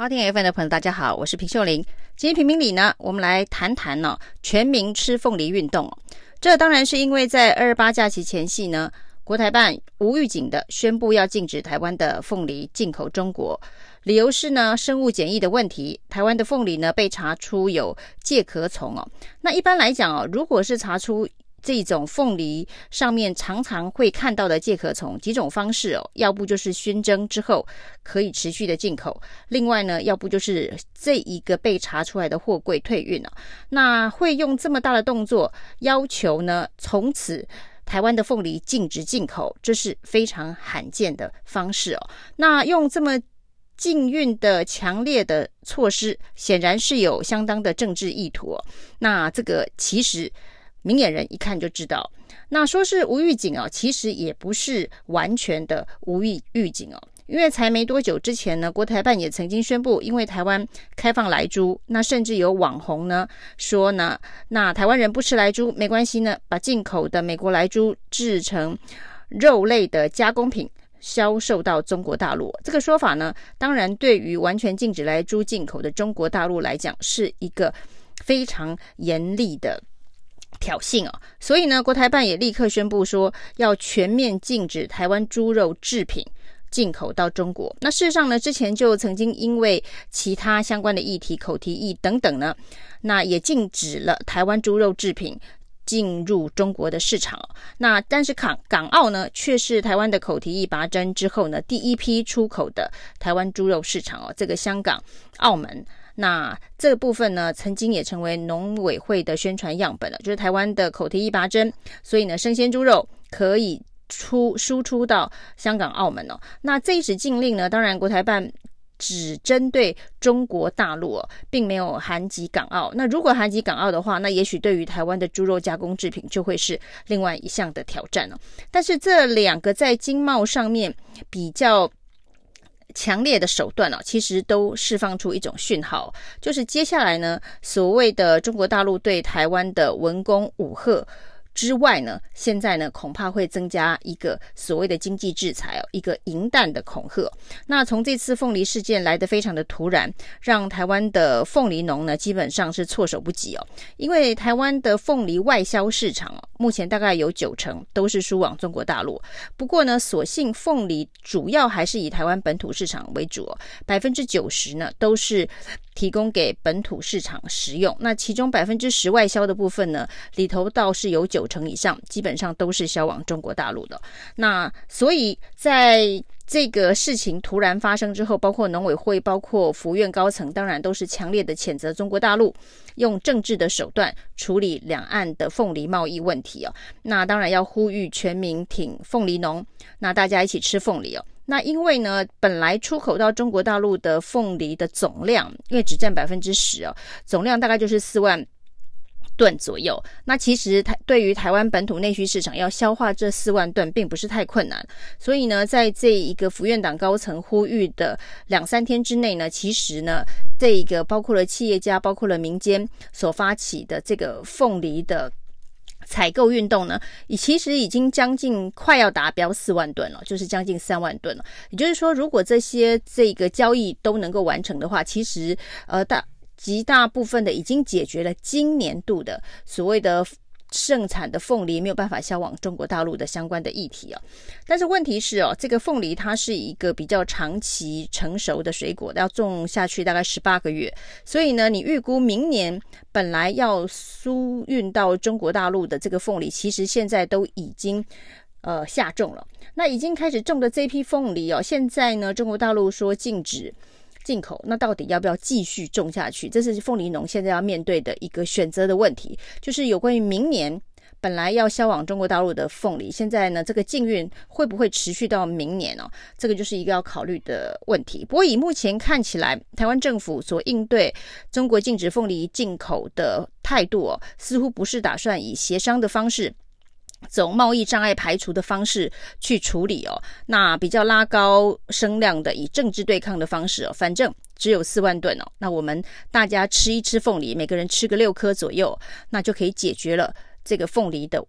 好听 FM 的朋友，大家好，我是平秀玲。今天评评理呢，我们来谈谈呢、哦，全民吃凤梨运动。这当然是因为在二二八假期前夕呢，国台办无预警的宣布要禁止台湾的凤梨进口中国，理由是呢，生物检疫的问题。台湾的凤梨呢被查出有介壳虫哦。那一般来讲哦，如果是查出这种凤梨上面常常会看到的介壳虫，几种方式哦，要不就是熏蒸之后可以持续的进口，另外呢，要不就是这一个被查出来的货柜退运了。那会用这么大的动作要求呢，从此台湾的凤梨禁止进口，这是非常罕见的方式哦。那用这么禁运的强烈的措施，显然是有相当的政治意图哦。那这个其实。明眼人一看就知道，那说是无预警哦，其实也不是完全的无预预警哦，因为才没多久之前呢，国台办也曾经宣布，因为台湾开放莱猪，那甚至有网红呢说呢，那台湾人不吃莱猪没关系呢，把进口的美国莱猪制成肉类的加工品销售到中国大陆。这个说法呢，当然对于完全禁止莱猪进口的中国大陆来讲，是一个非常严厉的。挑衅哦！所以呢，国台办也立刻宣布说，要全面禁止台湾猪肉制品进口到中国。那事实上呢，之前就曾经因为其他相关的议题、口蹄疫等等呢，那也禁止了台湾猪肉制品进入中国的市场。那但是港港澳呢，却是台湾的口蹄疫拔针之后呢，第一批出口的台湾猪肉市场哦。这个香港、澳门。那这部分呢，曾经也成为农委会的宣传样本了，就是台湾的口蹄疫拔针，所以呢，生鲜猪肉可以出输出到香港、澳门哦。那这一纸禁令呢，当然国台办只针对中国大陆哦，并没有涵及港澳。那如果涵及港澳的话，那也许对于台湾的猪肉加工制品就会是另外一项的挑战了。但是这两个在经贸上面比较。强烈的手段啊，其实都释放出一种讯号，就是接下来呢，所谓的中国大陆对台湾的文攻武吓。之外呢，现在呢恐怕会增加一个所谓的经济制裁哦，一个银弹的恐吓。那从这次凤梨事件来得非常的突然，让台湾的凤梨农呢基本上是措手不及哦。因为台湾的凤梨外销市场哦，目前大概有九成都是输往中国大陆。不过呢，所幸凤梨主要还是以台湾本土市场为主哦，百分之九十呢都是。提供给本土市场食用，那其中百分之十外销的部分呢，里头倒是有九成以上，基本上都是销往中国大陆的。那所以在这个事情突然发生之后，包括农委会、包括福院高层，当然都是强烈的谴责中国大陆用政治的手段处理两岸的凤梨贸易问题哦。那当然要呼吁全民挺凤梨农，那大家一起吃凤梨哦。那因为呢，本来出口到中国大陆的凤梨的总量，因为只占百分之十哦，总量大概就是四万吨左右。那其实台对于台湾本土内需市场要消化这四万吨，并不是太困难。所以呢，在这一个福院党高层呼吁的两三天之内呢，其实呢，这一个包括了企业家，包括了民间所发起的这个凤梨的。采购运动呢，已其实已经将近快要达标四万吨了，就是将近三万吨了。也就是说，如果这些这个交易都能够完成的话，其实呃大极大部分的已经解决了今年度的所谓的。盛产的凤梨没有办法销往中国大陆的相关的议题啊，但是问题是哦，这个凤梨它是一个比较长期成熟的水果，要种下去大概十八个月，所以呢，你预估明年本来要输运到中国大陆的这个凤梨，其实现在都已经呃下种了。那已经开始种的这批凤梨哦，现在呢，中国大陆说禁止。进口，那到底要不要继续种下去？这是凤梨农现在要面对的一个选择的问题，就是有关于明年本来要销往中国大陆的凤梨，现在呢，这个禁运会不会持续到明年哦？这个就是一个要考虑的问题。不过以目前看起来，台湾政府所应对中国禁止凤梨进口的态度哦，似乎不是打算以协商的方式。走贸易障碍排除的方式去处理哦，那比较拉高声量的以政治对抗的方式哦，反正只有四万吨哦，那我们大家吃一吃凤梨，每个人吃个六颗左右，那就可以解决了这个凤梨的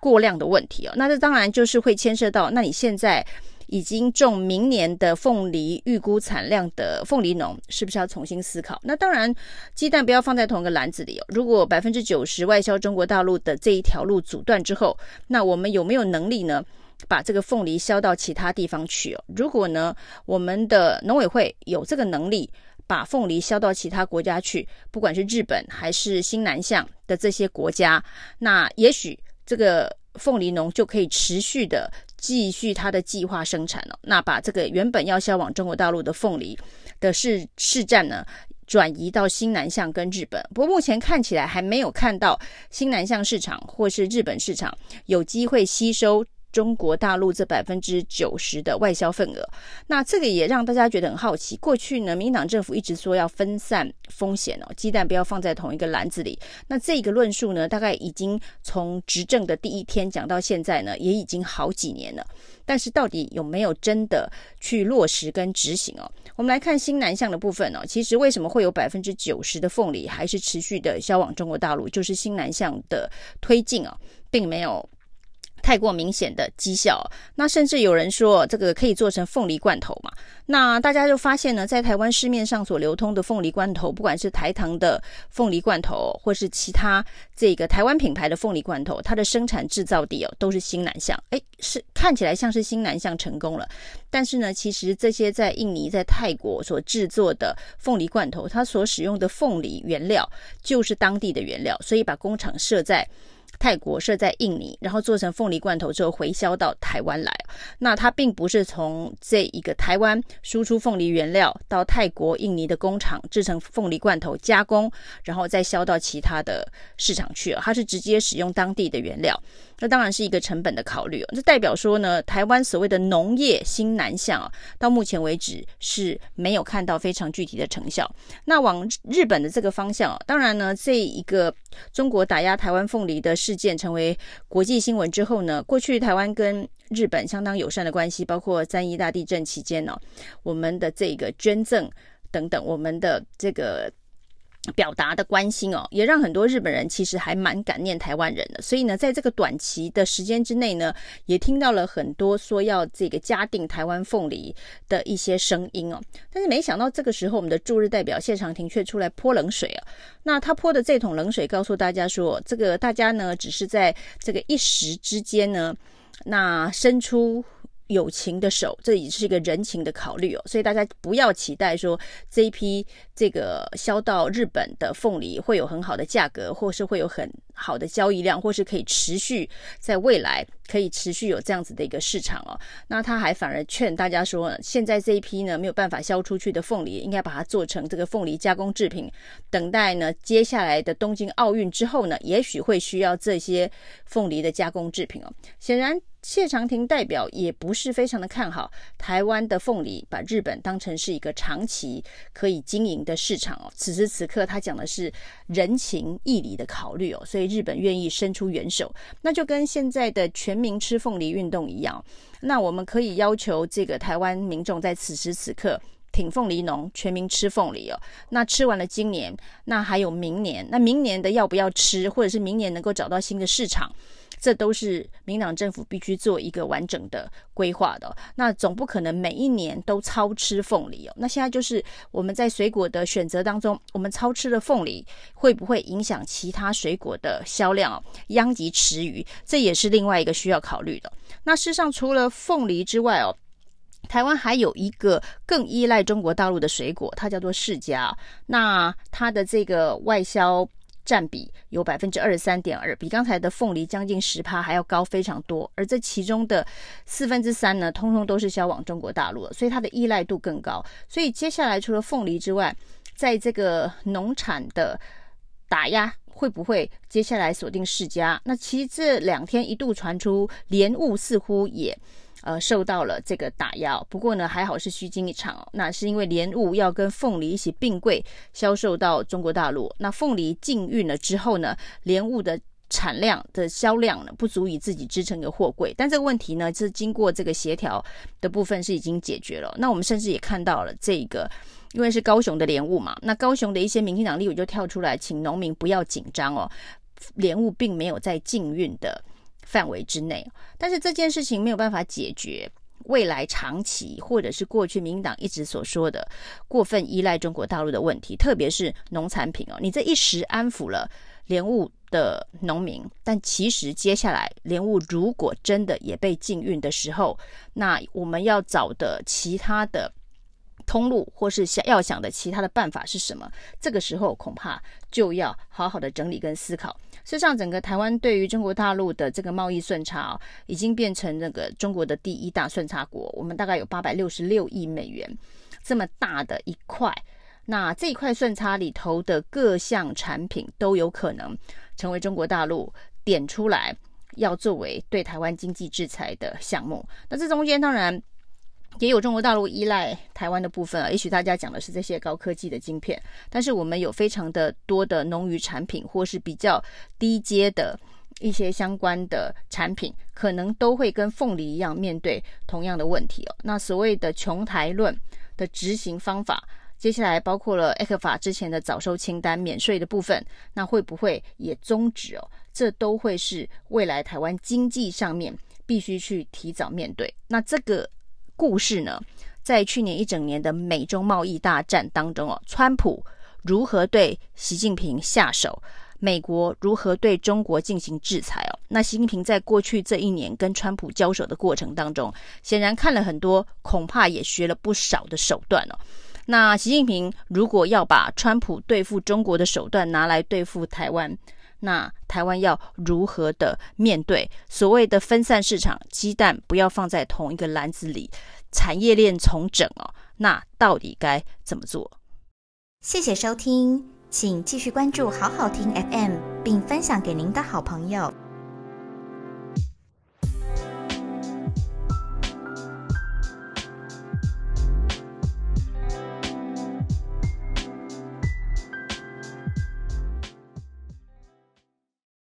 过量的问题哦。那这当然就是会牵涉到，那你现在。已经种明年的凤梨预估产量的凤梨农，是不是要重新思考？那当然，鸡蛋不要放在同一个篮子里哦。如果百分之九十外销中国大陆的这一条路阻断之后，那我们有没有能力呢？把这个凤梨销到其他地方去哦。如果呢，我们的农委会有这个能力，把凤梨销到其他国家去，不管是日本还是新南向的这些国家，那也许这个凤梨农就可以持续的继续它的计划生产了。那把这个原本要销往中国大陆的凤梨的市市占呢，转移到新南向跟日本。不过目前看起来还没有看到新南向市场或是日本市场有机会吸收。中国大陆这百分之九十的外销份额，那这个也让大家觉得很好奇。过去呢，民进党政府一直说要分散风险哦，鸡蛋不要放在同一个篮子里。那这个论述呢，大概已经从执政的第一天讲到现在呢，也已经好几年了。但是到底有没有真的去落实跟执行哦？我们来看新南向的部分哦。其实为什么会有百分之九十的凤梨还是持续的销往中国大陆？就是新南向的推进啊，并没有。太过明显的绩效，那甚至有人说这个可以做成凤梨罐头嘛？那大家就发现呢，在台湾市面上所流通的凤梨罐头，不管是台糖的凤梨罐头，或是其他这个台湾品牌的凤梨罐头，它的生产制造地哦都是新南向，诶，是看起来像是新南向成功了，但是呢，其实这些在印尼、在泰国所制作的凤梨罐头，它所使用的凤梨原料就是当地的原料，所以把工厂设在。泰国设在印尼，然后做成凤梨罐头之后回销到台湾来。那它并不是从这一个台湾输出凤梨原料到泰国、印尼的工厂制成凤梨罐头加工，然后再销到其他的市场去。它是直接使用当地的原料。那当然是一个成本的考虑。这代表说呢，台湾所谓的农业新南向啊，到目前为止是没有看到非常具体的成效。那往日本的这个方向，当然呢，这一个中国打压台湾凤梨的事事件成为国际新闻之后呢，过去台湾跟日本相当友善的关系，包括三一大地震期间呢，我们的这个捐赠等等，我们的这个。表达的关心哦，也让很多日本人其实还蛮感念台湾人的。所以呢，在这个短期的时间之内呢，也听到了很多说要这个加订台湾凤梨的一些声音哦。但是没想到这个时候，我们的驻日代表谢长廷却出来泼冷水啊。那他泼的这桶冷水，告诉大家说，这个大家呢，只是在这个一时之间呢，那伸出。友情的手，这也是一个人情的考虑哦，所以大家不要期待说这一批这个销到日本的凤梨会有很好的价格，或是会有很好的交易量，或是可以持续在未来可以持续有这样子的一个市场哦。那他还反而劝大家说，现在这一批呢没有办法销出去的凤梨，应该把它做成这个凤梨加工制品，等待呢接下来的东京奥运之后呢，也许会需要这些凤梨的加工制品哦。显然。谢长廷代表也不是非常的看好台湾的凤梨，把日本当成是一个长期可以经营的市场哦。此时此刻，他讲的是人情义理的考虑哦，所以日本愿意伸出援手，那就跟现在的全民吃凤梨运动一样。那我们可以要求这个台湾民众在此时此刻挺凤梨农，全民吃凤梨哦。那吃完了今年，那还有明年，那明年的要不要吃，或者是明年能够找到新的市场？这都是民党政府必须做一个完整的规划的。那总不可能每一年都超吃凤梨哦。那现在就是我们在水果的选择当中，我们超吃了凤梨，会不会影响其他水果的销量哦？殃及池鱼，这也是另外一个需要考虑的。那事实上，除了凤梨之外哦，台湾还有一个更依赖中国大陆的水果，它叫做释迦。那它的这个外销。占比有百分之二十三点二，比刚才的凤梨将近十趴还要高非常多。而这其中的四分之三呢，通通都是销往中国大陆，所以它的依赖度更高。所以接下来除了凤梨之外，在这个农产的打压，会不会接下来锁定释迦？那其实这两天一度传出莲雾似乎也。呃，受到了这个打压，不过呢，还好是虚惊一场哦。那是因为莲雾要跟凤梨一起并柜销售到中国大陆，那凤梨禁运了之后呢，莲雾的产量的销量呢，不足以自己支撑一个货柜。但这个问题呢，是经过这个协调的部分是已经解决了。那我们甚至也看到了这个，因为是高雄的莲雾嘛，那高雄的一些民进党立委就跳出来，请农民不要紧张哦，莲雾并没有在禁运的范围之内，但是这件事情没有办法解决。未来长期，或者是过去民党一直所说的过分依赖中国大陆的问题，特别是农产品哦，你这一时安抚了莲雾的农民，但其实接下来莲雾如果真的也被禁运的时候，那我们要找的其他的通路，或是想要想的其他的办法是什么？这个时候恐怕就要好好的整理跟思考。事实上，整个台湾对于中国大陆的这个贸易顺差哦，已经变成那个中国的第一大顺差国。我们大概有八百六十六亿美元这么大的一块。那这一块顺差里头的各项产品都有可能成为中国大陆点出来要作为对台湾经济制裁的项目。那这中间当然。也有中国大陆依赖台湾的部分啊，也许大家讲的是这些高科技的晶片，但是我们有非常的多的农渔产品，或是比较低阶的一些相关的产品，可能都会跟凤梨一样面对同样的问题哦。那所谓的穷台论的执行方法，接下来包括了 ECFA 之前的早收清单免税的部分，那会不会也终止哦？这都会是未来台湾经济上面必须去提早面对。那这个。故事呢，在去年一整年的美中贸易大战当中哦，川普如何对习近平下手，美国如何对中国进行制裁哦？那习近平在过去这一年跟川普交手的过程当中，显然看了很多，恐怕也学了不少的手段哦。那习近平如果要把川普对付中国的手段拿来对付台湾，那台湾要如何的面对所谓的分散市场，鸡蛋不要放在同一个篮子里，产业链重整哦，那到底该怎么做？谢谢收听，请继续关注好好听 FM，并分享给您的好朋友。